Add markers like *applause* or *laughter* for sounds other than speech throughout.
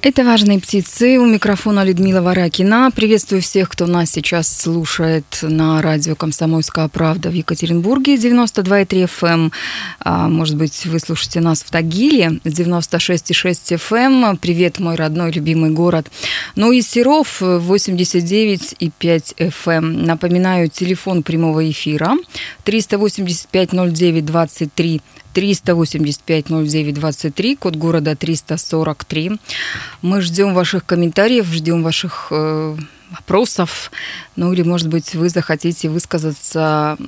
Это «Важные птицы». У микрофона Людмила Варакина. Приветствую всех, кто нас сейчас слушает на радио «Комсомольская правда» в Екатеринбурге 92,3 FM. Эм. А, может быть, вы слушаете нас в Тагиле 96,6 FM. Эм. Привет, мой родной любимый город. Ну и Серов 89,5 FM. Эм. Напоминаю, телефон прямого эфира 385 09 23 385-09-23, код города 343. Мы ждем ваших комментариев, ждем ваших э, вопросов. Ну или, может быть, вы захотите высказаться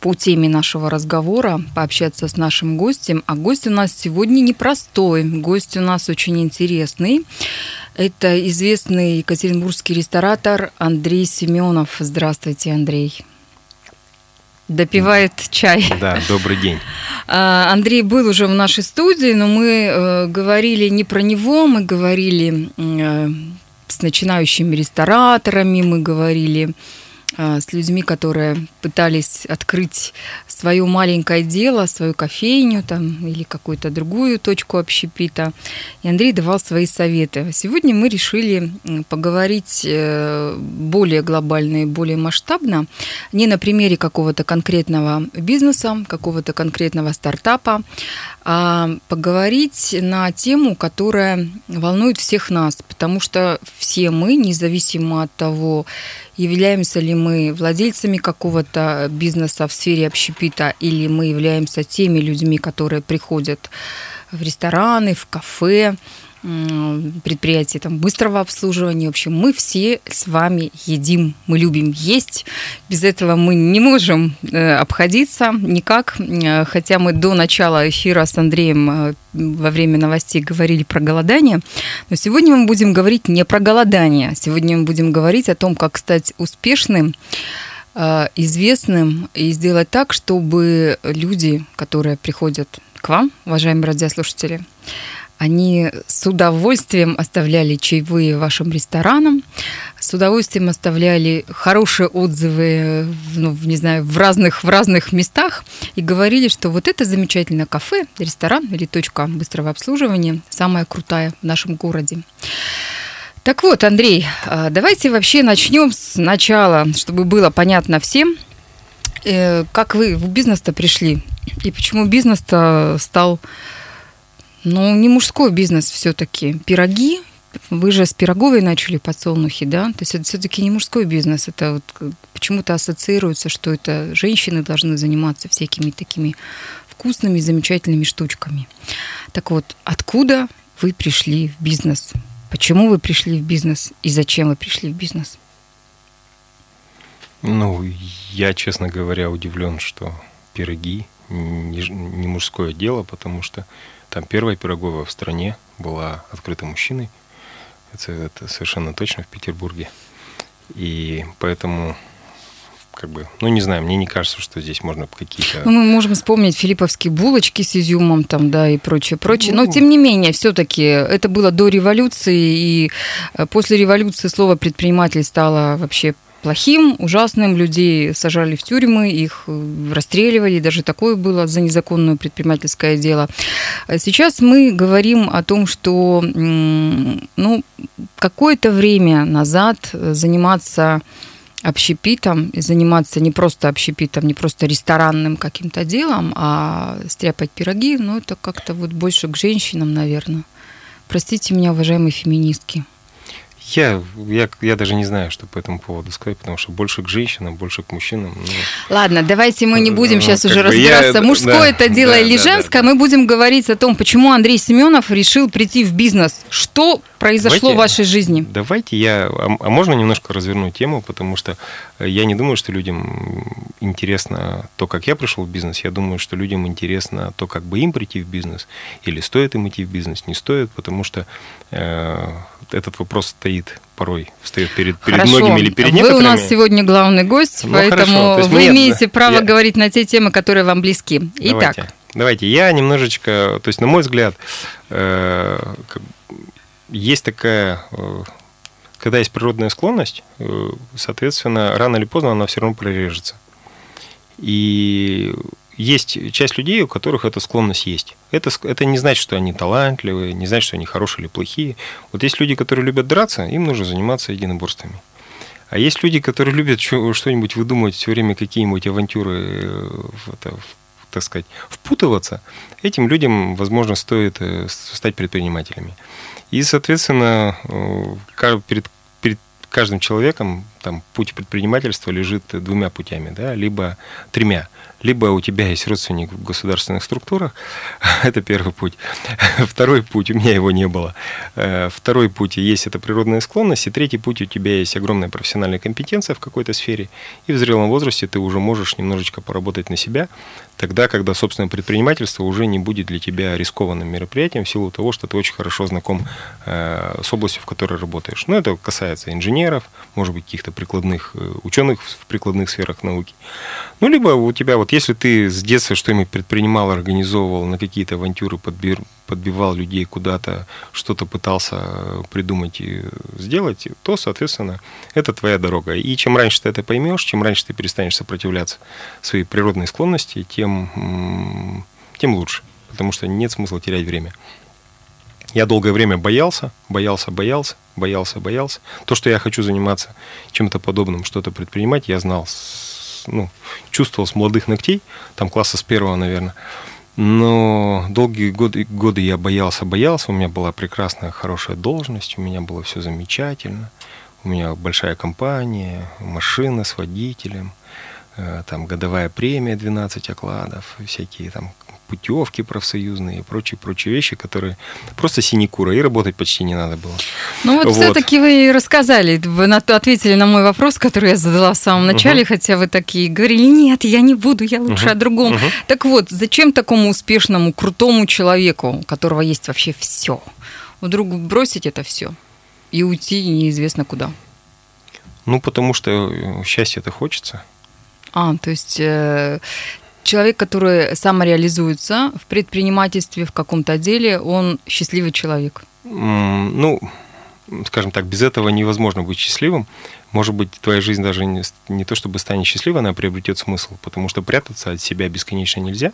по теме нашего разговора, пообщаться с нашим гостем. А гость у нас сегодня непростой, гость у нас очень интересный. Это известный екатеринбургский ресторатор Андрей Семенов. Здравствуйте, Андрей допивает чай. Да, добрый день. А, Андрей был уже в нашей студии, но мы э, говорили не про него, мы говорили э, с начинающими рестораторами, мы говорили с людьми, которые пытались открыть свое маленькое дело, свою кофейню там, или какую-то другую точку общепита. И Андрей давал свои советы. Сегодня мы решили поговорить э, более глобально и более масштабно, не на примере какого-то конкретного бизнеса, какого-то конкретного стартапа, а поговорить на тему, которая волнует всех нас, потому что все мы, независимо от того, являемся ли мы владельцами какого-то бизнеса в сфере общепита, или мы являемся теми людьми, которые приходят в рестораны, в кафе, предприятия там, быстрого обслуживания. В общем, мы все с вами едим, мы любим есть. Без этого мы не можем э, обходиться никак. Э, хотя мы до начала эфира с Андреем э, во время новостей говорили про голодание. Но сегодня мы будем говорить не про голодание. Сегодня мы будем говорить о том, как стать успешным известным и сделать так, чтобы люди, которые приходят к вам, уважаемые радиослушатели, они с удовольствием оставляли чаевые вашим ресторанам, с удовольствием оставляли хорошие отзывы, ну, не знаю, в разных, в разных местах и говорили, что вот это замечательное кафе, ресторан или точка быстрого обслуживания, самая крутая в нашем городе. Так вот, Андрей, а, давайте вообще начнем с начала, чтобы было понятно всем, э, как вы в бизнес-то пришли и почему бизнес-то стал ну, не мужской бизнес все-таки. Пироги, вы же с пироговой начали подсолнухи, да? То есть это все-таки не мужской бизнес. Это вот почему-то ассоциируется, что это женщины должны заниматься всякими такими вкусными, замечательными штучками. Так вот, откуда вы пришли в бизнес? Почему вы пришли в бизнес и зачем вы пришли в бизнес? Ну, я, честно говоря, удивлен, что пироги не, не мужское дело, потому что там первая пироговая в стране была открыта мужчиной. Это, это совершенно точно в Петербурге. И поэтому как бы, ну не знаю, мне не кажется, что здесь можно какие-то. Ну, мы можем вспомнить филипповские булочки с изюмом там, да, и прочее, прочее. Но ну. тем не менее, все-таки это было до революции, и э, после революции слово предприниматель стало вообще плохим, ужасным. Людей сажали в тюрьмы, их э, расстреливали. Даже такое было за незаконное предпринимательское дело. А сейчас мы говорим о том, что ну, какое-то время назад заниматься общепитом и заниматься не просто общепитом, не просто ресторанным каким-то делом, а стряпать пироги, ну, это как-то вот больше к женщинам, наверное. Простите меня, уважаемые феминистки. Я, я, я даже не знаю, что по этому поводу сказать, потому что больше к женщинам, больше к мужчинам. Ну, Ладно, давайте мы не ну, будем ну, сейчас уже разбираться, я, мужское да, это дело да, или да, женское. Да, да. Мы будем говорить о том, почему Андрей Семенов решил прийти в бизнес. Что произошло давайте, в вашей жизни? Давайте я... А, а можно немножко развернуть тему, потому что я не думаю, что людям интересно то, как я пришел в бизнес. Я думаю, что людям интересно то, как бы им прийти в бизнес. Или стоит им идти в бизнес, не стоит, потому что э, этот вопрос стоит порой, встает перед, перед хорошо. многими или перед Вы некоторыми. у нас сегодня главный гость, ну, поэтому вы мне, имеете право я... говорить на те темы, которые вам близки. Итак. Давайте, давайте. я немножечко, то есть, на мой взгляд, э, есть такая... Э, когда есть природная склонность, э, соответственно, рано или поздно она все равно прорежется. И есть часть людей, у которых эта склонность есть. Это, это не значит, что они талантливые, не значит, что они хорошие или плохие. Вот есть люди, которые любят драться, им нужно заниматься единоборствами. А есть люди, которые любят что-нибудь выдумывать все время, какие-нибудь авантюры, э, это, так сказать, впутываться. Этим людям, возможно, стоит стать предпринимателями. И, соответственно, э, перед, перед каждым человеком там путь предпринимательства лежит двумя путями, да, либо тремя либо у тебя есть родственник в государственных структурах, *laughs* это первый путь. *laughs* Второй путь, у меня его не было. Э, второй путь есть это природная склонность, и третий путь у тебя есть огромная профессиональная компетенция в какой-то сфере, и в зрелом возрасте ты уже можешь немножечко поработать на себя, тогда, когда собственное предпринимательство уже не будет для тебя рискованным мероприятием в силу того, что ты очень хорошо знаком э, с областью, в которой работаешь. Ну, это касается инженеров, может быть, каких-то прикладных э, ученых в прикладных сферах науки. Ну, либо у тебя вот если ты с детства что-нибудь предпринимал, организовывал, на какие-то авантюры подбир, подбивал людей куда-то, что-то пытался э, придумать и сделать, то, соответственно, это твоя дорога. И чем раньше ты это поймешь, чем раньше ты перестанешь сопротивляться своей природной склонности, тем, тем лучше. Потому что нет смысла терять время. Я долгое время боялся, боялся, боялся, боялся, боялся. То, что я хочу заниматься чем-то подобным, что-то предпринимать, я знал ну, чувствовал с молодых ногтей, там класса с первого, наверное. Но долгие годы, годы я боялся, боялся. У меня была прекрасная, хорошая должность, у меня было все замечательно. У меня большая компания, машина с водителем, э, там годовая премия 12 окладов, всякие там путевки профсоюзные и прочие-прочие вещи, которые просто синекура, и работать почти не надо было. Ну вот, вот. все-таки вы рассказали, вы на, ответили на мой вопрос, который я задала в самом начале, угу. хотя вы такие говорили, нет, я не буду, я лучше угу. о другом. Угу. Так вот, зачем такому успешному, крутому человеку, у которого есть вообще все, вдруг бросить это все и уйти неизвестно куда? Ну, потому что э, счастье это хочется. А, то есть э, человек, который самореализуется в предпринимательстве, в каком-то деле, он счастливый человек? Ну, скажем так, без этого невозможно быть счастливым. Может быть, твоя жизнь даже не, не то чтобы станет счастливой, она приобретет смысл, потому что прятаться от себя бесконечно нельзя.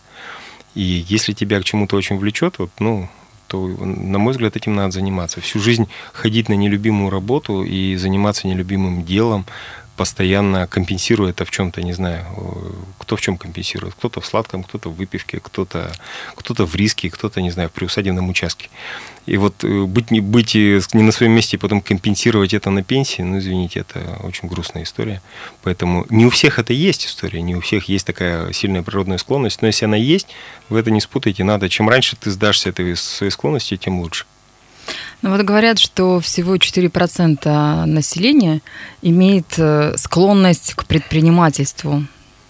И если тебя к чему-то очень влечет, вот, ну, то, на мой взгляд, этим надо заниматься. Всю жизнь ходить на нелюбимую работу и заниматься нелюбимым делом, постоянно компенсируя это в чем-то, не знаю, кто в чем компенсирует. Кто-то в сладком, кто-то в выпивке, кто-то кто в риске, кто-то, не знаю, в приусадебном участке. И вот э, быть не, быть э, не на своем месте и потом компенсировать это на пенсии, ну, извините, это очень грустная история. Поэтому не у всех это есть история, не у всех есть такая сильная природная склонность, но если она есть, вы это не спутаете, надо, чем раньше ты сдашься этой своей склонности, тем лучше. Ну вот говорят, что всего 4% населения имеет э, склонность к предпринимательству.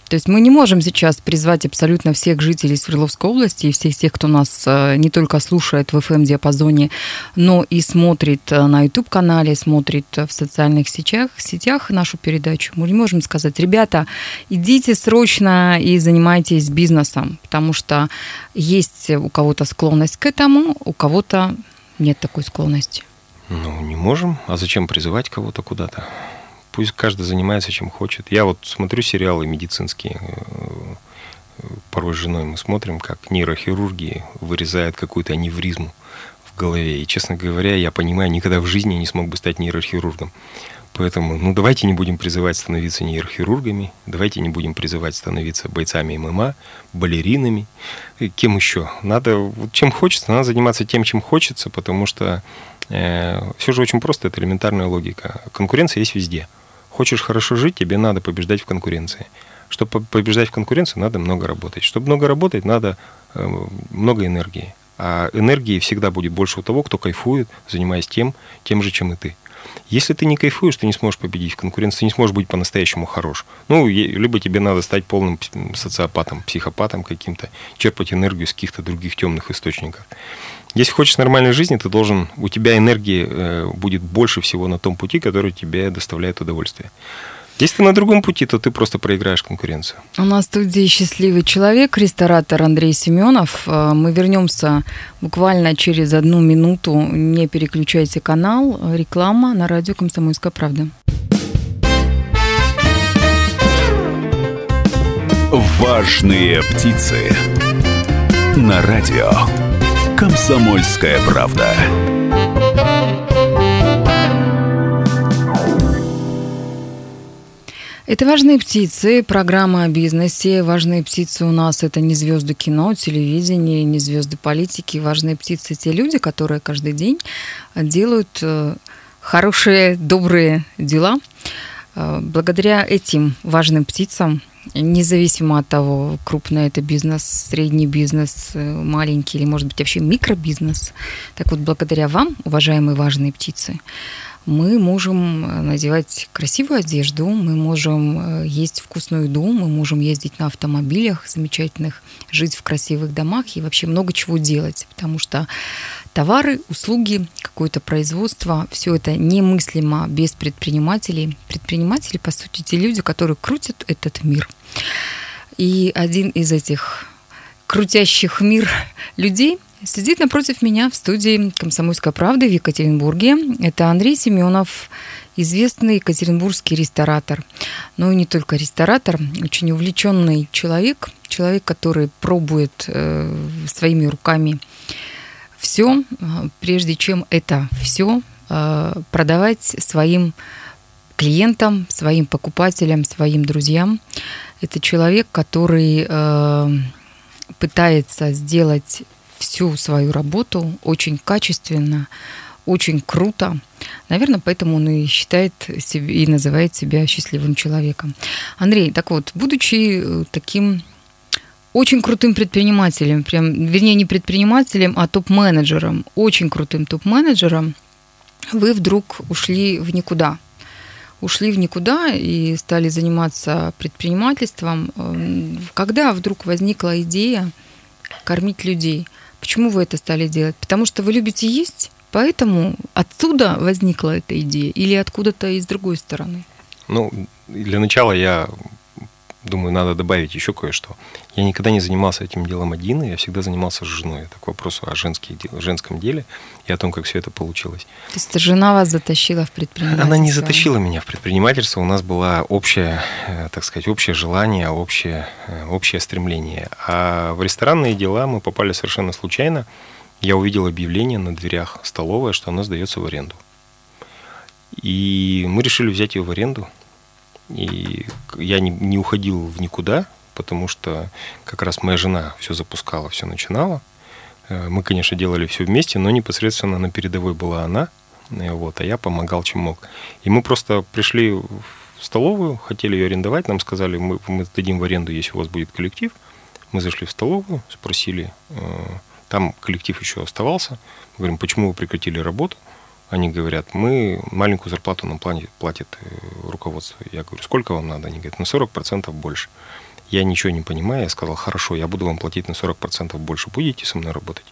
То есть мы не можем сейчас призвать абсолютно всех жителей Свердловской области и всех тех, кто нас э, не только слушает в FM-диапазоне, но и смотрит э, на YouTube-канале, смотрит в социальных сетях, сетях нашу передачу. Мы не можем сказать, ребята, идите срочно и занимайтесь бизнесом, потому что есть у кого-то склонность к этому, у кого-то нет такой склонности? Ну, не можем. А зачем призывать кого-то куда-то? Пусть каждый занимается чем хочет. Я вот смотрю сериалы медицинские. Э, порой с женой мы смотрим, как нейрохирурги вырезают какую-то аневризму в голове. И, честно говоря, я понимаю, никогда в жизни не смог бы стать нейрохирургом. Поэтому, ну, давайте не будем призывать становиться нейрохирургами, давайте не будем призывать становиться бойцами ММА, балеринами, кем еще. Надо, вот чем хочется, надо заниматься тем, чем хочется, потому что э, все же очень просто, это элементарная логика. Конкуренция есть везде. Хочешь хорошо жить, тебе надо побеждать в конкуренции. Чтобы побеждать в конкуренции, надо много работать. Чтобы много работать, надо э, много энергии. А энергии всегда будет больше у того, кто кайфует, занимаясь тем, тем же, чем и ты. Если ты не кайфуешь, ты не сможешь победить в конкуренции, не сможешь быть по-настоящему хорош. Ну, либо тебе надо стать полным социопатом, психопатом каким-то, черпать энергию с каких-то других темных источников. Если хочешь нормальной жизни, ты должен, у тебя энергии э, будет больше всего на том пути, который тебе доставляет удовольствие. Если ты на другом пути, то ты просто проиграешь конкуренцию. У нас в студии счастливый человек, ресторатор Андрей Семенов. Э, мы вернемся буквально через одну минуту. Не переключайте канал. Реклама на радио «Комсомольская правда». Важные птицы. На радио «Комсомольская правда». Это «Важные птицы», программа о бизнесе. «Важные птицы» у нас – это не звезды кино, телевидения, не звезды политики. «Важные птицы» – те люди, которые каждый день делают э, хорошие, добрые дела. Э, благодаря этим важным птицам, независимо от того, крупный это бизнес, средний бизнес, э, маленький или, может быть, вообще микробизнес, так вот, благодаря вам, уважаемые важные птицы, мы можем э, надевать красивую одежду, мы можем э, есть вкусную еду, мы можем ездить на автомобилях замечательных, жить в красивых домах и вообще много чего делать, потому что товары, услуги, какое-то производство, все это немыслимо без предпринимателей. Предприниматели, по сути, те люди, которые крутят этот мир. И один из этих крутящих мир *laughs* людей – Сидит напротив меня в студии «Комсомольской правды» в Екатеринбурге. Это Андрей Семенов, известный екатеринбургский ресторатор. Но и не только ресторатор, очень увлеченный человек, человек, который пробует э, своими руками все, э, прежде чем это все э, продавать своим клиентам, своим покупателям, своим друзьям. Это человек, который э, пытается сделать всю свою работу очень качественно, очень круто. Наверное, поэтому он и считает себя, и называет себя счастливым человеком. Андрей, так вот, будучи э, таким очень крутым предпринимателем, прям, вернее, не предпринимателем, а топ-менеджером, очень крутым топ-менеджером, вы вдруг ушли в никуда. Ушли в никуда и стали заниматься предпринимательством. Эм, когда вдруг возникла идея кормить людей – Почему вы это стали делать? Потому что вы любите есть, поэтому отсюда возникла эта идея или откуда-то из другой стороны? Ну, для начала я думаю, надо добавить еще кое-что. Я никогда не занимался этим делом один, я всегда занимался с женой. Это к вопросу о женских, женском деле и о том, как все это получилось. То есть жена вас затащила в предпринимательство? Она не затащила меня в предпринимательство. У нас было общее, э, так сказать, общее желание, общее, э, общее стремление. А в ресторанные дела мы попали совершенно случайно. Я увидел объявление на дверях столовой, что она сдается в аренду. И мы решили взять ее в аренду – и я не, не уходил в никуда, потому что как раз моя жена все запускала, все начинала. Э, мы, конечно, делали все вместе, но непосредственно на передовой была она, э, вот, а я помогал, чем мог. И мы просто пришли в столовую, хотели ее арендовать, нам сказали, мы, мы дадим в аренду, если у вас будет коллектив. Мы зашли в столовую, спросили, э, там коллектив еще оставался. Мы говорим, почему вы прекратили работу? Они говорят, мы маленькую зарплату нам платит, платит э, руководство. Я говорю, сколько вам надо? Они говорят, на 40% больше. Я ничего не понимаю. Я сказал, хорошо, я буду вам платить на 40% больше. Будете со мной работать?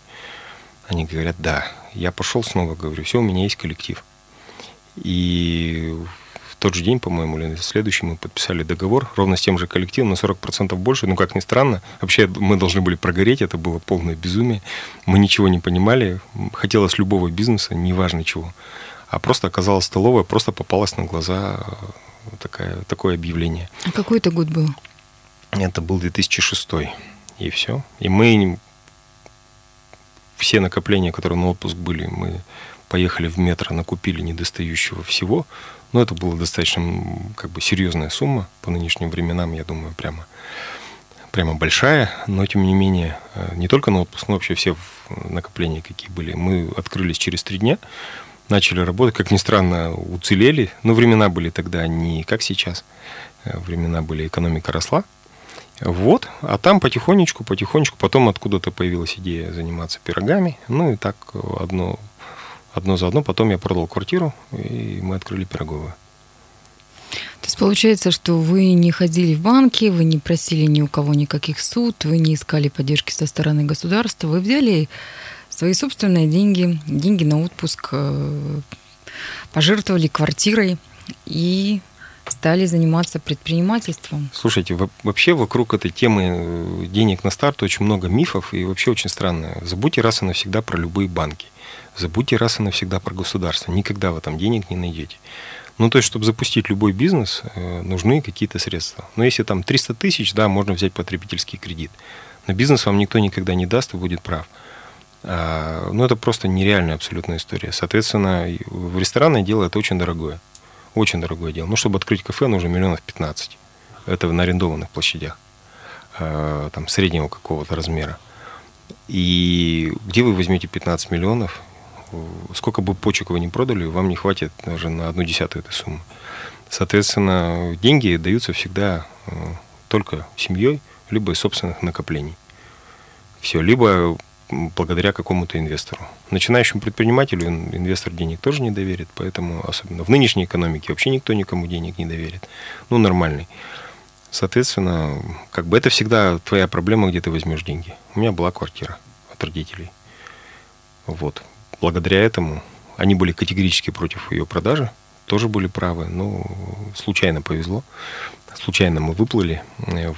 Они говорят, да. Я пошел снова, говорю, все, у меня есть коллектив. И тот же день, по-моему, или следующий мы подписали договор ровно с тем же коллективом на 40% больше. Ну, как ни странно, вообще мы должны были прогореть, это было полное безумие. Мы ничего не понимали, хотелось любого бизнеса, неважно чего. А просто оказалась столовая, просто попалась на глаза э, такая, такое объявление. А какой это год был? Это был 2006. И все. И мы все накопления, которые на отпуск были, мы поехали в метро, накупили недостающего всего, но это была достаточно как бы серьезная сумма по нынешним временам, я думаю, прямо, прямо большая, но тем не менее, э, не только на отпуск, но вообще все накопления, какие были. Мы открылись через три дня, начали работать, как ни странно, уцелели, но времена были тогда не как сейчас, э, времена были, экономика росла, вот, а там потихонечку, потихонечку, потом откуда-то появилась идея заниматься пирогами, ну и так одно одно за одно. Потом я продал квартиру, и мы открыли пироговую. То есть получается, что вы не ходили в банки, вы не просили ни у кого никаких суд, вы не искали поддержки со стороны государства, вы взяли свои собственные деньги, деньги на отпуск, э, пожертвовали квартирой и стали заниматься предпринимательством. Слушайте, вообще вокруг этой темы э, денег на старт очень много мифов и вообще очень странно. Забудьте раз и навсегда про любые банки. Забудьте раз и навсегда про государство. Никогда в этом денег не найдете. Ну, то есть, чтобы запустить любой бизнес, э, нужны какие-то средства. Но если там 300 тысяч, да, можно взять потребительский кредит. Но бизнес вам никто никогда не даст и будет прав. А, ну, это просто нереальная абсолютная история. Соответственно, в ресторанное дело это очень дорогое. Очень дорогое дело. Ну, чтобы открыть кафе, нужно миллионов 15. Это на арендованных площадях. А, там, среднего какого-то размера. И где вы возьмете 15 миллионов? Сколько бы почек вы не продали, вам не хватит даже на одну десятую этой суммы. Соответственно, деньги даются всегда э, только семьей, либо из собственных накоплений. Все, либо благодаря какому-то инвестору. Начинающему предпринимателю инвестор денег тоже не доверит, поэтому особенно в нынешней экономике вообще никто никому денег не доверит. Ну, нормальный. Соответственно, как бы это всегда твоя проблема, где ты возьмешь деньги. У меня была квартира от родителей. Вот. Благодаря этому они были категорически против ее продажи, тоже были правы, но случайно повезло, случайно мы выплыли,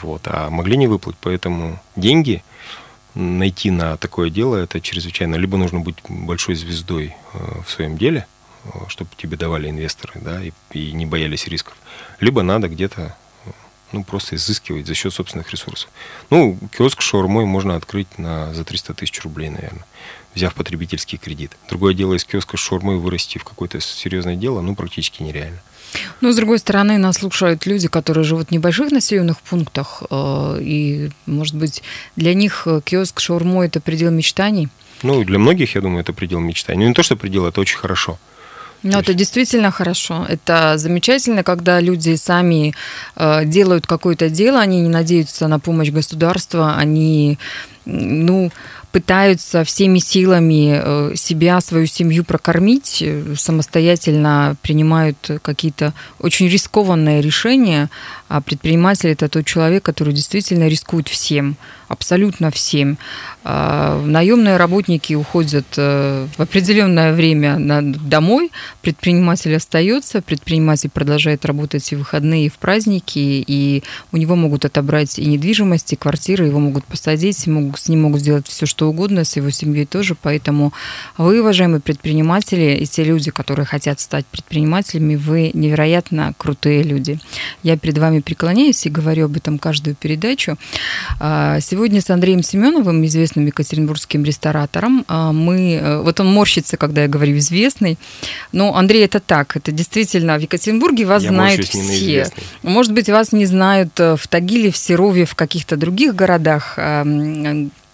вот, а могли не выплыть, поэтому деньги – найти на такое дело это чрезвычайно. Либо нужно быть большой звездой э, в своем деле, э, чтобы тебе давали инвесторы, да, и, и не боялись рисков. Либо надо где-то ну, просто изыскивать за счет собственных ресурсов. Ну, киоск шаурмой можно открыть на, за 300 тысяч рублей, наверное, взяв потребительский кредит. Другое дело, из киоска шаурмой вырасти в какое-то серьезное дело, ну, практически нереально. Ну, с другой стороны, нас слушают люди, которые живут в небольших населенных пунктах, э, и, может быть, для них киоск шаурмой – это предел мечтаний. Ну, для многих, я думаю, это предел мечтаний. Ну, не то, что предел, это очень хорошо. Ну, это действительно хорошо. Это замечательно, когда люди сами э, делают какое-то дело, они не надеются на помощь государства, они, ну, пытаются всеми силами э, себя, свою семью прокормить, э, самостоятельно принимают какие-то очень рискованные решения, а предприниматель это тот человек, который действительно рискует всем, абсолютно всем. А, наемные работники уходят э, в определенное время домой, предприниматель остается, предприниматель продолжает работать и в выходные, и в праздники, и у него могут отобрать и недвижимость, и квартиры, его могут посадить, могут, с ним могут сделать все, что угодно, с его семьей тоже. Поэтому вы, уважаемые предприниматели, и те люди, которые хотят стать предпринимателями, вы невероятно крутые люди. Я перед вами преклоняюсь и говорю об этом каждую передачу. А, сегодня с Андреем Семеновым, известным екатеринбургским ресторатором, а, мы... Э, вот он морщится, когда я говорю «известный». Но, Андрей, это так. Это действительно в Екатеринбурге вас я знают все. Может быть, вас не знают э, в Тагиле, в Серове, в каких-то других городах.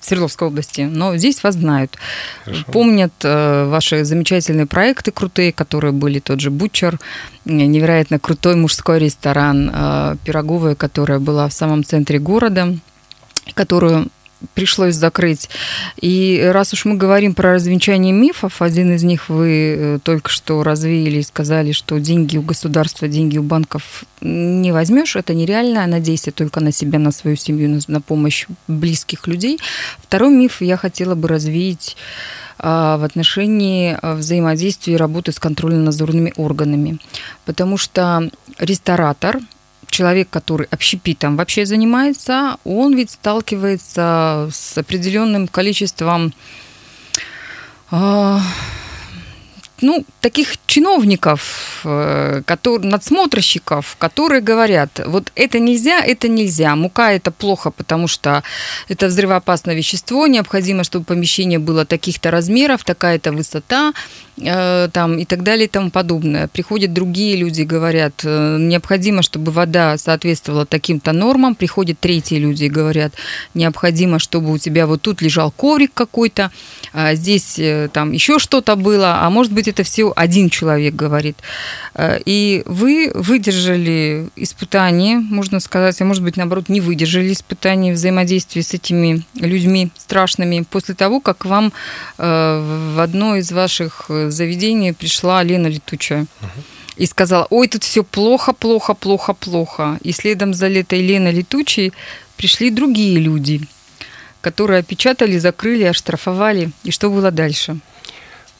Свердловской области, но здесь вас знают. Хорошо. Помнят э, ваши замечательные проекты крутые, которые были тот же Бутчер, невероятно крутой мужской ресторан, э, пироговая, которая была в самом центре города, которую пришлось закрыть. И раз уж мы говорим про развенчание мифов, один из них вы э, только что развеяли и сказали, что деньги у государства, деньги у банков не возьмешь, это нереально, надейся только на себя, на свою семью, на, на помощь близких людей. Второй миф я хотела бы развеять а, в отношении а, взаимодействия и работы с контрольно-надзорными органами. Потому что ресторатор – человек, который общепитом вообще занимается, он ведь сталкивается с определенным количеством э, ну, таких чиновников, э, которые, надсмотрщиков, которые говорят, вот это нельзя, это нельзя, мука это плохо, потому что это взрывоопасное вещество, необходимо, чтобы помещение было таких-то размеров, такая-то высота, там, и так далее и тому подобное. Приходят другие люди, говорят, э, необходимо, чтобы вода соответствовала таким-то нормам. Приходят третьи люди и говорят, необходимо, чтобы у тебя вот тут лежал коврик какой-то, а здесь э, там еще что-то было, а может быть это все один человек говорит. И вы выдержали испытание, можно сказать, а может быть наоборот не выдержали испытание взаимодействия с этими людьми страшными после того, как вам в одно из ваших заведение пришла Лена Летучая. И сказала, ой, тут все плохо, плохо, плохо, плохо. И следом за этой Леной Летучей пришли другие люди, которые опечатали, закрыли, оштрафовали. И что было дальше?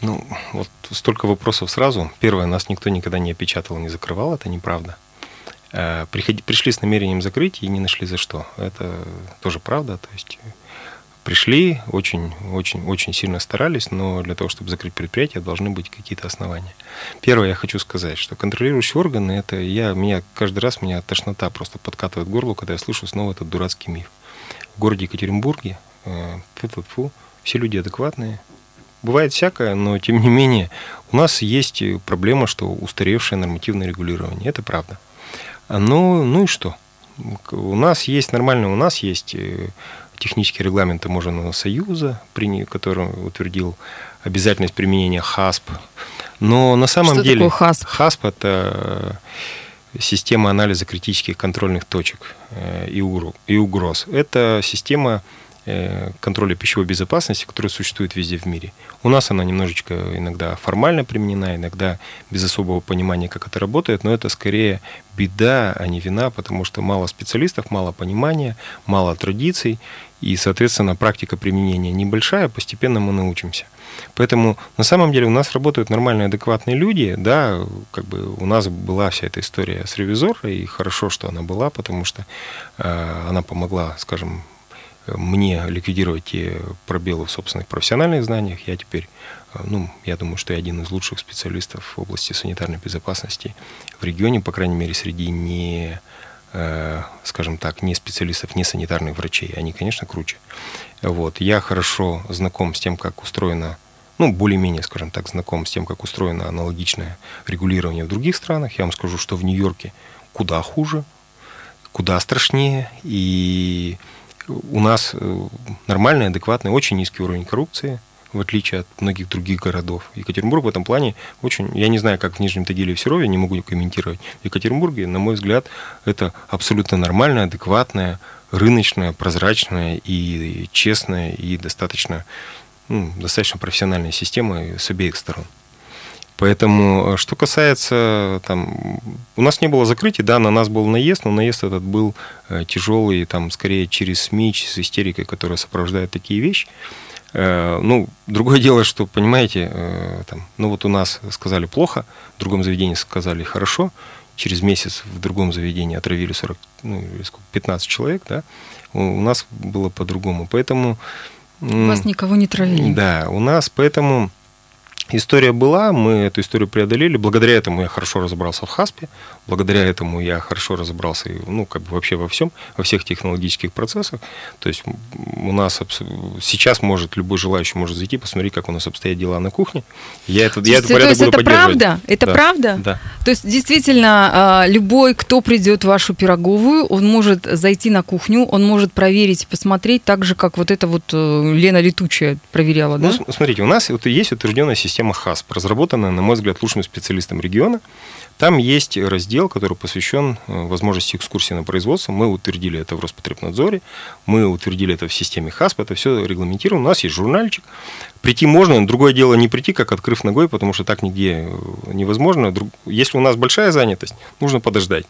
Ну, вот столько вопросов сразу. Первое, нас никто никогда не опечатал, не закрывал, это неправда. Э, приходи, пришли с намерением закрыть и не нашли за что. Это тоже правда. То есть пришли, очень, очень, очень сильно старались, но для того, чтобы закрыть предприятие, должны быть какие-то основания. Первое, я хочу сказать, что контролирующие органы, это я, меня каждый раз меня тошнота просто подкатывает горло, когда я слышу снова этот дурацкий миф. В городе Екатеринбурге э, фу -фу -фу, все люди адекватные. Бывает всякое, но тем не менее у нас есть проблема, что устаревшее нормативное регулирование. Это правда. Ну, ну и что? У нас есть нормально, у нас есть э, технические регламенты Таможенного союза, который утвердил обязательность применения ХАССП. Но на самом Что деле такое ХАССП? ХАССП это система анализа критических контрольных точек э, и угроз. Это система Э, контроля пищевой безопасности, которая существует везде в мире. У нас она немножечко иногда формально применена, иногда без особого понимания, как это работает, но это скорее беда, а не вина, потому что мало специалистов, мало понимания, мало традиций, и, соответственно, практика применения небольшая, постепенно мы научимся. Поэтому на самом деле у нас работают нормальные, адекватные люди, да, как бы у нас была вся эта история с ревизором, и хорошо, что она была, потому что э, она помогла, скажем, мне ликвидировать те пробелы в собственных профессиональных знаниях. Я теперь, э, ну, я думаю, что я один из лучших специалистов в области санитарной безопасности в регионе, по крайней мере, среди не, э, скажем так, не специалистов, не санитарных врачей. Они, конечно, круче. Вот. Я хорошо знаком с тем, как устроено ну, более-менее, скажем так, знаком с тем, как устроено аналогичное регулирование в других странах. Я вам скажу, что в Нью-Йорке куда хуже, куда страшнее, и у нас э, нормальный, адекватный, очень низкий уровень коррупции, в отличие от многих других городов. Екатеринбург в этом плане очень... Я не знаю, как в Нижнем Тагиле и в Серове, не могу комментировать. В Екатеринбурге, на мой взгляд, это абсолютно нормальная, адекватная, рыночная, прозрачная и честная, и достаточно, ну, достаточно профессиональная система с обеих сторон. Поэтому, э, что касается, там, у нас не было закрытия, да, на нас был наезд, но наезд этот был э, тяжелый, там, скорее через СМИ, с истерикой, которая сопровождает такие вещи. Э, ну, другое дело, что, понимаете, там, ну вот у нас сказали плохо, в другом заведении сказали хорошо, через месяц в другом заведении отравили 40, ну, 15 человек, да, у нас было по-другому. Поэтому... У вас никого не травили. Да, у нас, поэтому История была, мы эту историю преодолели. Благодаря этому я хорошо разобрался в Хаспе, благодаря этому я хорошо разобрался, ну, как бы вообще во всем, во всех технологических процессах. То есть у нас сейчас может, любой желающий может зайти, посмотреть, как у нас обстоят дела на кухне. Я это, я этот порядок то есть это правда? Это да. правда? Да. То есть действительно а, любой, кто придет в вашу пироговую, он может зайти на кухню, он может проверить, посмотреть, так же, как вот это вот э, Лена Летучая проверяла, да? Ну, смотрите, у нас вот есть утвержденная система система ХАСП, разработанная, на мой взгляд, лучшим специалистом региона. Там есть раздел, который посвящен э, возможности экскурсии на производство. Мы утвердили это в Роспотребнадзоре, мы утвердили это в системе ХАСП, это все регламентировано. У нас есть журнальчик. Прийти можно, другое дело не прийти, как открыв ногой, потому что так нигде э, невозможно. Если у нас большая занятость, нужно подождать.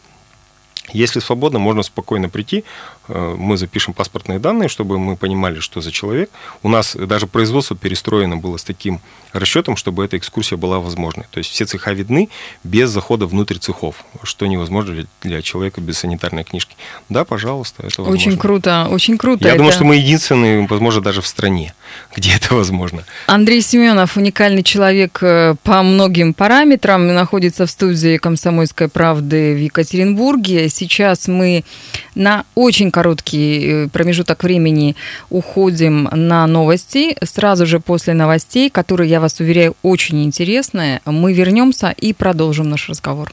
Если свободно, можно спокойно прийти. Э, мы запишем паспортные данные, чтобы мы понимали, что за человек. У нас даже производство перестроено было с таким расчетом, чтобы эта экскурсия была возможной. То есть все цеха видны без захода внутрь цехов, что невозможно для человека без санитарной книжки. Да, пожалуйста, это возможно. Очень круто, очень круто. Я это... думаю, что мы единственные, возможно, даже в стране, *laughs* где это возможно. Андрей Семенов, уникальный человек э, по многим параметрам, находится в студии «Комсомольской правды» в Екатеринбурге. Сейчас мы на очень короткий э, промежуток времени уходим на новости. Сразу же после новостей, которые, я вас уверяю, очень интересные, мы вернемся и продолжим наш разговор.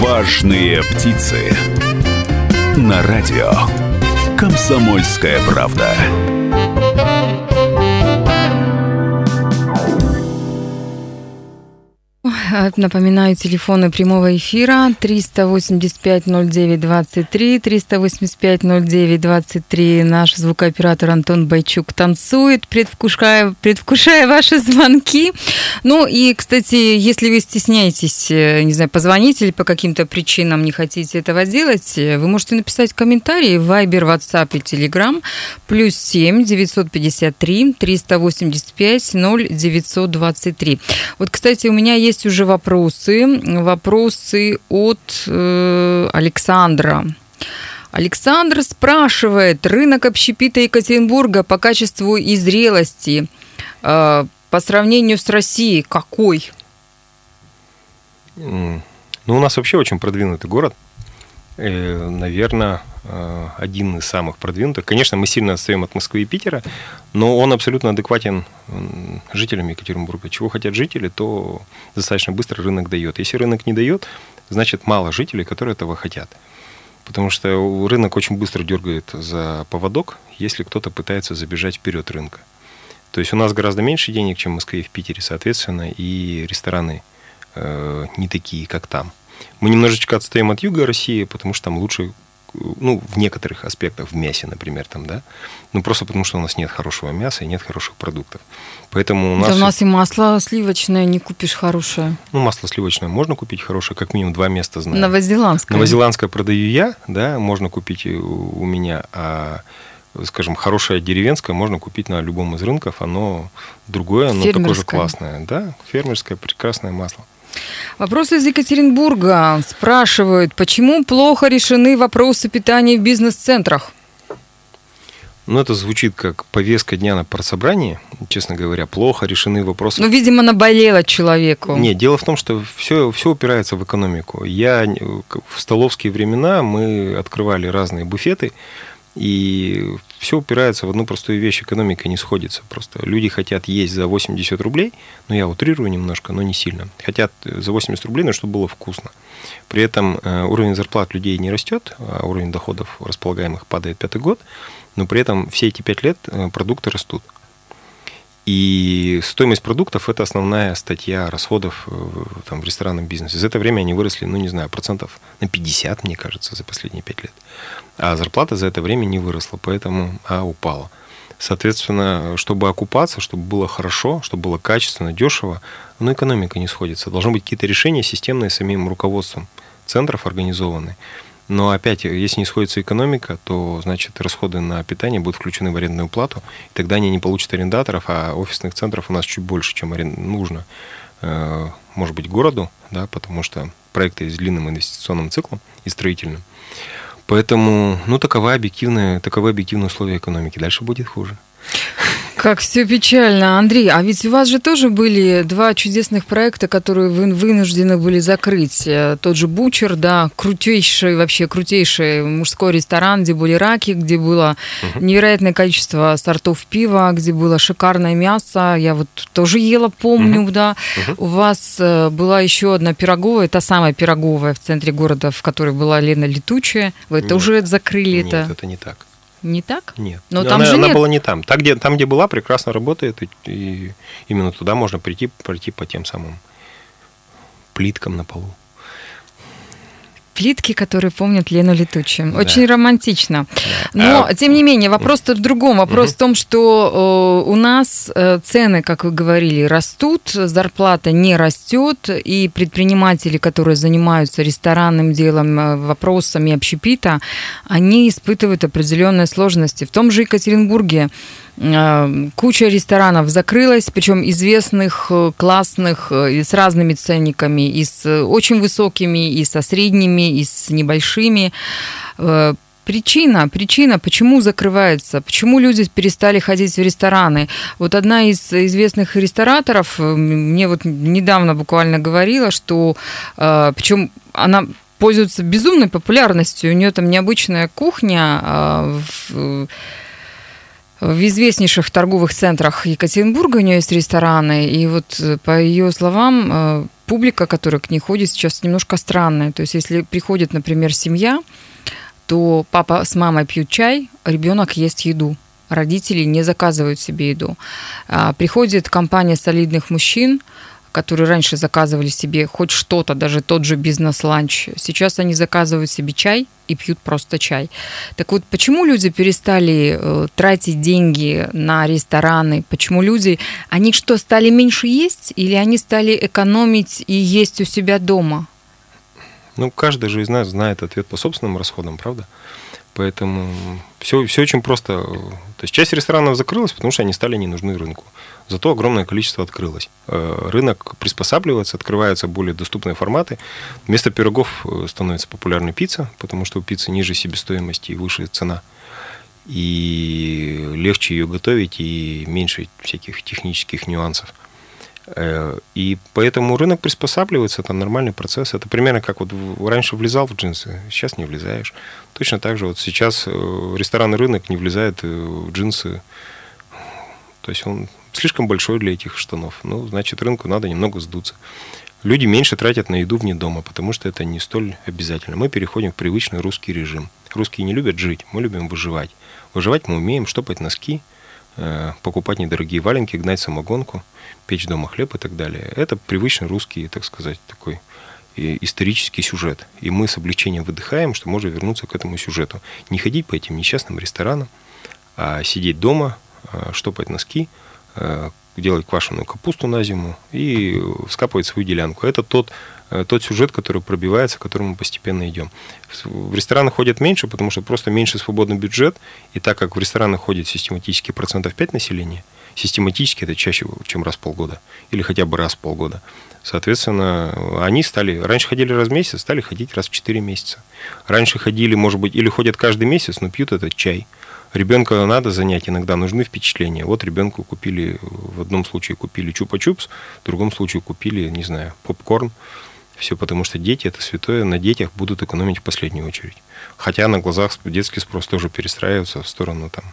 Важные птицы на радио «Комсомольская правда». Напоминаю, телефоны прямого эфира 385-09-23, 385-09-23. Наш звукооператор Антон Байчук танцует, предвкушая, предвкушая ваши звонки. Ну и, кстати, если вы стесняетесь, э, не знаю, позвонить или по каким-то причинам не хотите этого делать, э, вы можете написать комментарии в Viber, WhatsApp и Telegram плюс 7 953 385 0923. Вот, кстати, у меня есть уже вопросы. Вопросы от э, Александра. Александр спрашивает, рынок общепита Екатеринбурга по качеству и зрелости э, по сравнению с Россией какой? Ну, у нас вообще очень продвинутый город. Э, наверное, один из самых продвинутых. Конечно, мы сильно отстаем от Москвы и Питера, но он абсолютно адекватен жителям Екатеринбурга. Чего хотят жители, то достаточно быстро рынок дает. Если рынок не дает, значит мало жителей, которые этого хотят. Потому что рынок очень быстро дергает за поводок, если кто-то пытается забежать вперед рынка. То есть у нас гораздо меньше денег, чем в Москве и в Питере, соответственно, и рестораны э, не такие, как там. Мы немножечко отстаем от юга России, потому что там лучше, ну, в некоторых аспектах, в мясе, например, там, да, ну, просто потому что у нас нет хорошего мяса и нет хороших продуктов. Поэтому у нас... Да у нас и масло сливочное не купишь хорошее. Ну, масло сливочное можно купить хорошее, как минимум два места знаю. Новозеландское. Новозеландское продаю я, да, можно купить у меня, а скажем, хорошее деревенское можно купить на любом из рынков, оно другое, оно такое же классное. Да, фермерское, прекрасное масло. Вопрос из Екатеринбурга. Спрашивают, почему плохо решены вопросы питания в бизнес-центрах? Ну, это звучит как повестка дня на партсобрании, честно говоря, плохо решены вопросы. Ну, видимо, наболело человеку. Нет, дело в том, что все, все упирается в экономику. Я в столовские времена мы открывали разные буфеты, и все упирается в одну простую вещь. Экономика не сходится просто. Люди хотят есть за 80 рублей, но я утрирую немножко, но не сильно. Хотят за 80 рублей, но чтобы было вкусно. При этом э, уровень зарплат людей не растет, а уровень доходов располагаемых падает пятый год, но при этом все эти пять лет э, продукты растут. И стоимость продуктов – это основная статья расходов э, там, в ресторанном бизнесе. За это время они выросли, ну, не знаю, процентов на 50, мне кажется, за последние 5 лет. А зарплата за это время не выросла, поэтому а упала. Соответственно, чтобы окупаться, чтобы было хорошо, чтобы было качественно, дешево, ну, экономика не сходится. Должны быть какие-то решения системные самим руководством центров организованные. Но опять, если не сходится экономика, то, значит, расходы на питание будут включены в арендную плату, и тогда они не получат арендаторов, а офисных центров у нас чуть больше, чем арен... нужно, э, может быть, городу, да, потому что проекты с длинным инвестиционным циклом и строительным. Поэтому, ну, таковы объективные, таковы объективные условия экономики. Дальше будет хуже. Как все печально. Андрей, а ведь у вас же тоже были два чудесных проекта, которые вы вынуждены были закрыть. Э, тот же Бучер, да, крутейший, вообще крутейший мужской ресторан, где были раки, где было угу. невероятное количество сортов пива, где было шикарное мясо. Я вот тоже ела, помню, угу. да. Угу. У вас э, была еще одна пироговая, та самая пироговая в центре города, в которой была Лена Летучая. Вы Нет. тоже закрыли Нет, это? это не так. Не так? Нет. Но там она, же она нет. была не там. Там где, там, где была, прекрасно работает. И, и именно туда можно прийти, пройти по тем самым плиткам на полу плитки, которые помнят Лену Летучую. Да. Очень романтично. Да. Но, а... тем не менее, вопрос-то в другом. Вопрос угу. в том, что э, у нас э, цены, как вы говорили, растут, зарплата не растет, и предприниматели, которые занимаются ресторанным делом, э, вопросами общепита, они испытывают определенные сложности. В том же Екатеринбурге куча ресторанов закрылась, причем известных, э, классных, э, с разными ценниками, и с очень высокими, и со средними, и с небольшими. Причина, причина, почему закрывается, почему люди перестали ходить в рестораны. Вот одна из известных рестораторов мне вот недавно буквально говорила, что причем она пользуется безумной популярностью, у нее там необычная кухня в известнейших торговых центрах Екатеринбурга у нее есть рестораны, и вот э, по ее словам, э, публика, которая к ней ходит, сейчас немножко странная. То есть, если приходит, например, семья, то папа с мамой пьют чай, ребенок ест еду. Родители не заказывают себе еду. А приходит компания солидных мужчин, которые раньше заказывали себе хоть что-то, даже тот же бизнес-ланч, сейчас они заказывают себе чай и пьют просто чай. Так вот, почему люди перестали э, тратить деньги на рестораны? Почему люди, они что, стали меньше есть или они стали экономить и есть у себя дома? Ну, каждый же из нас знает ответ по собственным расходам, правда? Поэтому все, все очень просто. То есть часть ресторанов закрылась, потому что они стали не нужны рынку. Зато огромное количество открылось. Э, рынок приспосабливается, открываются более доступные форматы. Вместо пирогов э, становится популярной пицца, потому что у пиццы ниже себестоимости и выше цена. И легче ее готовить, и меньше всяких технических нюансов. Э, и поэтому рынок приспосабливается, это нормальный процесс. Это примерно как вот раньше влезал в джинсы, сейчас не влезаешь. Точно так же вот сейчас ресторанный рынок не влезает в джинсы. То есть он слишком большой для этих штанов. Ну, значит, рынку надо немного сдуться. Люди меньше тратят на еду вне дома, потому что это не столь обязательно. Мы переходим в привычный русский режим. Русские не любят жить, мы любим выживать. Выживать мы умеем, штопать носки, покупать недорогие валенки, гнать самогонку – печь дома хлеб и так далее. Это привычный русский, так сказать, такой исторический сюжет. И мы с облегчением выдыхаем, что можно вернуться к этому сюжету. Не ходить по этим несчастным ресторанам, а сидеть дома, а, штопать носки, а, делать квашеную капусту на зиму и скапывать свою делянку. Это тот, э, тот сюжет, который пробивается, к которому мы постепенно идем. В рестораны ходят меньше, потому что просто меньше свободный бюджет, и так как в рестораны ходит систематически процентов 5 населения – Систематически это чаще, чем раз в полгода. Или хотя бы раз в полгода. Соответственно, они стали, раньше ходили раз в месяц, стали ходить раз в 4 месяца. Раньше ходили, может быть, или ходят каждый месяц, но пьют этот чай. Ребенка надо занять, иногда нужны впечатления. Вот ребенку купили, в одном случае купили чупа-чупс, в другом случае купили, не знаю, попкорн. Все потому что дети это святое, на детях будут экономить в последнюю очередь. Хотя на глазах детский спрос тоже перестраивается в сторону там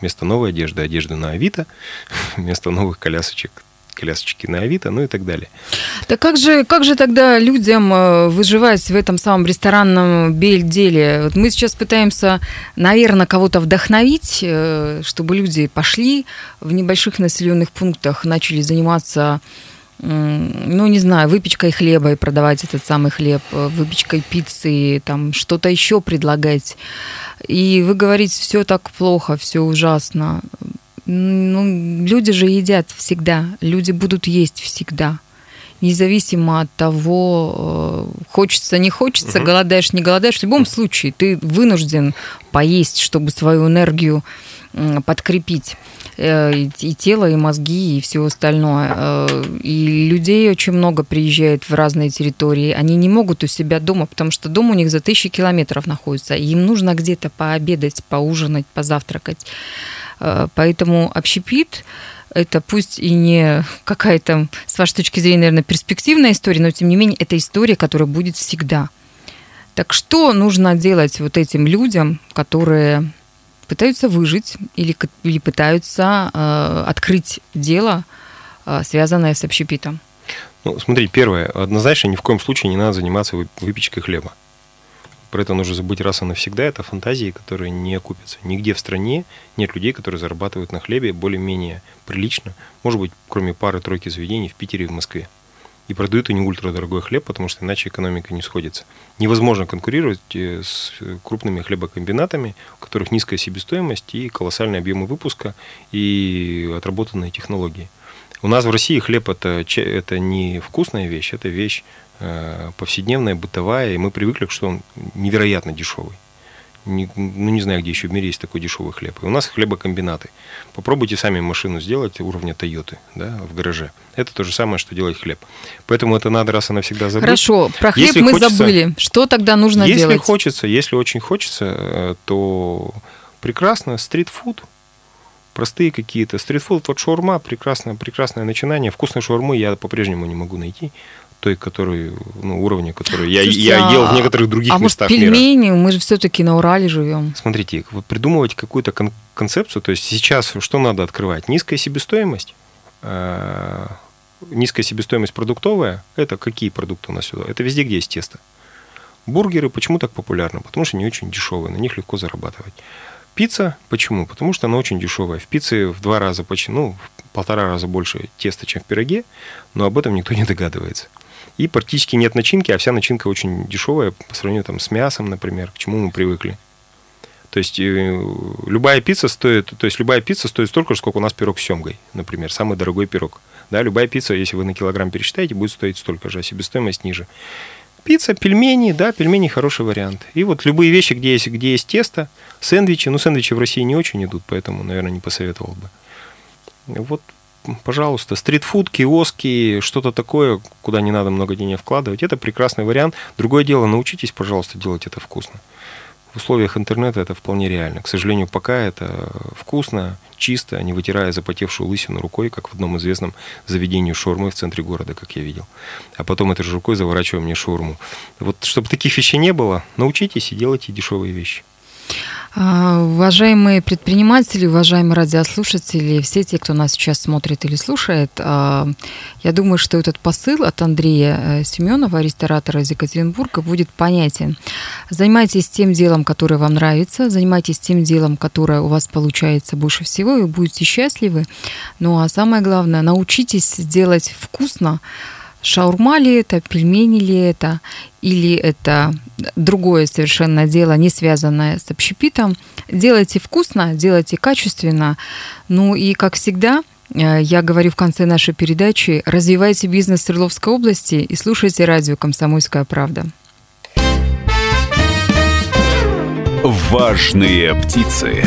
Вместо новой одежды одежды на Авито, *laughs* вместо новых колясочек колясочки на Авито, ну и так далее. Так как же, как же тогда людям э, выживать в этом самом ресторанном деле? Вот мы сейчас пытаемся, наверное, кого-то вдохновить, э, чтобы люди пошли в небольших населенных пунктах, начали заниматься ну, не знаю, выпечкой хлеба и продавать этот самый хлеб, э, выпечкой пиццы, там что-то еще предлагать. И вы говорите, все так плохо, все ужасно. Ну, люди же едят всегда, люди будут есть всегда. Независимо от того, э, хочется, не хочется, угу. голодаешь, не голодаешь, в любом случае ты вынужден поесть, чтобы свою энергию подкрепить. Э, и тело, и мозги, и все остальное. Э, и людей очень много приезжает в разные территории. Они не могут у себя дома, потому что дом у них за тысячи километров находится. Им нужно где-то пообедать, поужинать, позавтракать. Э, поэтому общепит это пусть и не какая-то, с вашей точки зрения, наверное, перспективная история, но тем не менее это история, которая будет всегда. Так что нужно делать вот этим людям, которые пытаются выжить или, или пытаются э, открыть дело, э, связанное с общепитом? Ну, смотри, первое, однозначно ни в коем случае не надо заниматься выпечкой хлеба. Про это нужно забыть раз и навсегда. Это фантазии, которые не окупятся. Нигде в стране нет людей, которые зарабатывают на хлебе более-менее прилично. Может быть, кроме пары-тройки заведений в Питере и в Москве и продают они ультрадорогой хлеб, потому что иначе экономика не сходится. Невозможно конкурировать э, с крупными хлебокомбинатами, у которых низкая себестоимость и колоссальные объемы выпуска и отработанные технологии. У нас в России хлеб это, это не вкусная вещь, это вещь повседневная, бытовая, и мы привыкли, что он невероятно дешевый не, ну не знаю, где еще в мире есть такой дешевый хлеб. И у нас хлебокомбинаты. Попробуйте сами машину сделать уровня Тойоты да, в гараже. Это то же самое, что делать хлеб. Поэтому это надо раз и навсегда забыть. Хорошо, про хлеб если мы хочется, забыли. Что тогда нужно если делать? Если хочется, если очень хочется, э, то прекрасно, стритфуд, простые какие-то. Стритфуд, вот шаурма, прекрасное, прекрасное начинание. Вкусной шаурмы я по-прежнему не могу найти той, который, ну, уровня, который я, Слушайте, я ел в некоторых других а местах может, пельмени? Мира. Мы же все-таки на Урале живем. Смотрите, придумывать какую-то кон- концепцию, то есть сейчас что надо открывать? Низкая себестоимость, э- низкая себестоимость продуктовая, это какие продукты у нас сюда? Это везде, где есть тесто. Бургеры почему так популярны? Потому что они очень дешевые, на них легко зарабатывать. Пицца почему? Потому что она очень дешевая. В пицце в два раза почти, ну, полтора раза больше теста, чем в пироге, но об этом никто не догадывается. И практически нет начинки, а вся начинка очень дешевая по сравнению там, с мясом, например, к чему мы привыкли. То есть э, любая пицца стоит, то есть любая пицца стоит столько же, сколько у нас пирог с семгой, например, самый дорогой пирог. Да, любая пицца, если вы на килограмм пересчитаете, будет стоить столько же, а себестоимость ниже. Пицца, пельмени, да, пельмени хороший вариант. И вот любые вещи, где есть, где есть тесто, сэндвичи, ну сэндвичи в России не очень идут, поэтому, наверное, не посоветовал бы. Вот, пожалуйста, стритфуд, киоски, что-то такое, куда не надо много денег вкладывать, это прекрасный вариант. Другое дело, научитесь, пожалуйста, делать это вкусно в условиях интернета это вполне реально. К сожалению, пока это вкусно, чисто, не вытирая запотевшую лысину рукой, как в одном известном заведении шаурмы в центре города, как я видел. А потом этой же рукой заворачиваем мне шаурму. Вот чтобы таких вещей не было, научитесь и делайте дешевые вещи. А, уважаемые предприниматели, уважаемые радиослушатели, все те, кто нас сейчас смотрит или слушает, а, я думаю, что этот посыл от Андрея э, Семенова, ресторатора из Екатеринбурга, будет понятен. Занимайтесь тем делом, которое вам нравится, занимайтесь тем делом, которое у вас получается больше всего, и будете счастливы. Ну а самое главное, научитесь делать вкусно, шаурма ли это, пельмени ли это, или это другое совершенно дело, не связанное с общепитом. Делайте вкусно, делайте качественно. Ну и, как всегда, э, я говорю в конце нашей передачи, развивайте бизнес Свердловской области и слушайте радио «Комсомольская правда». Важные птицы.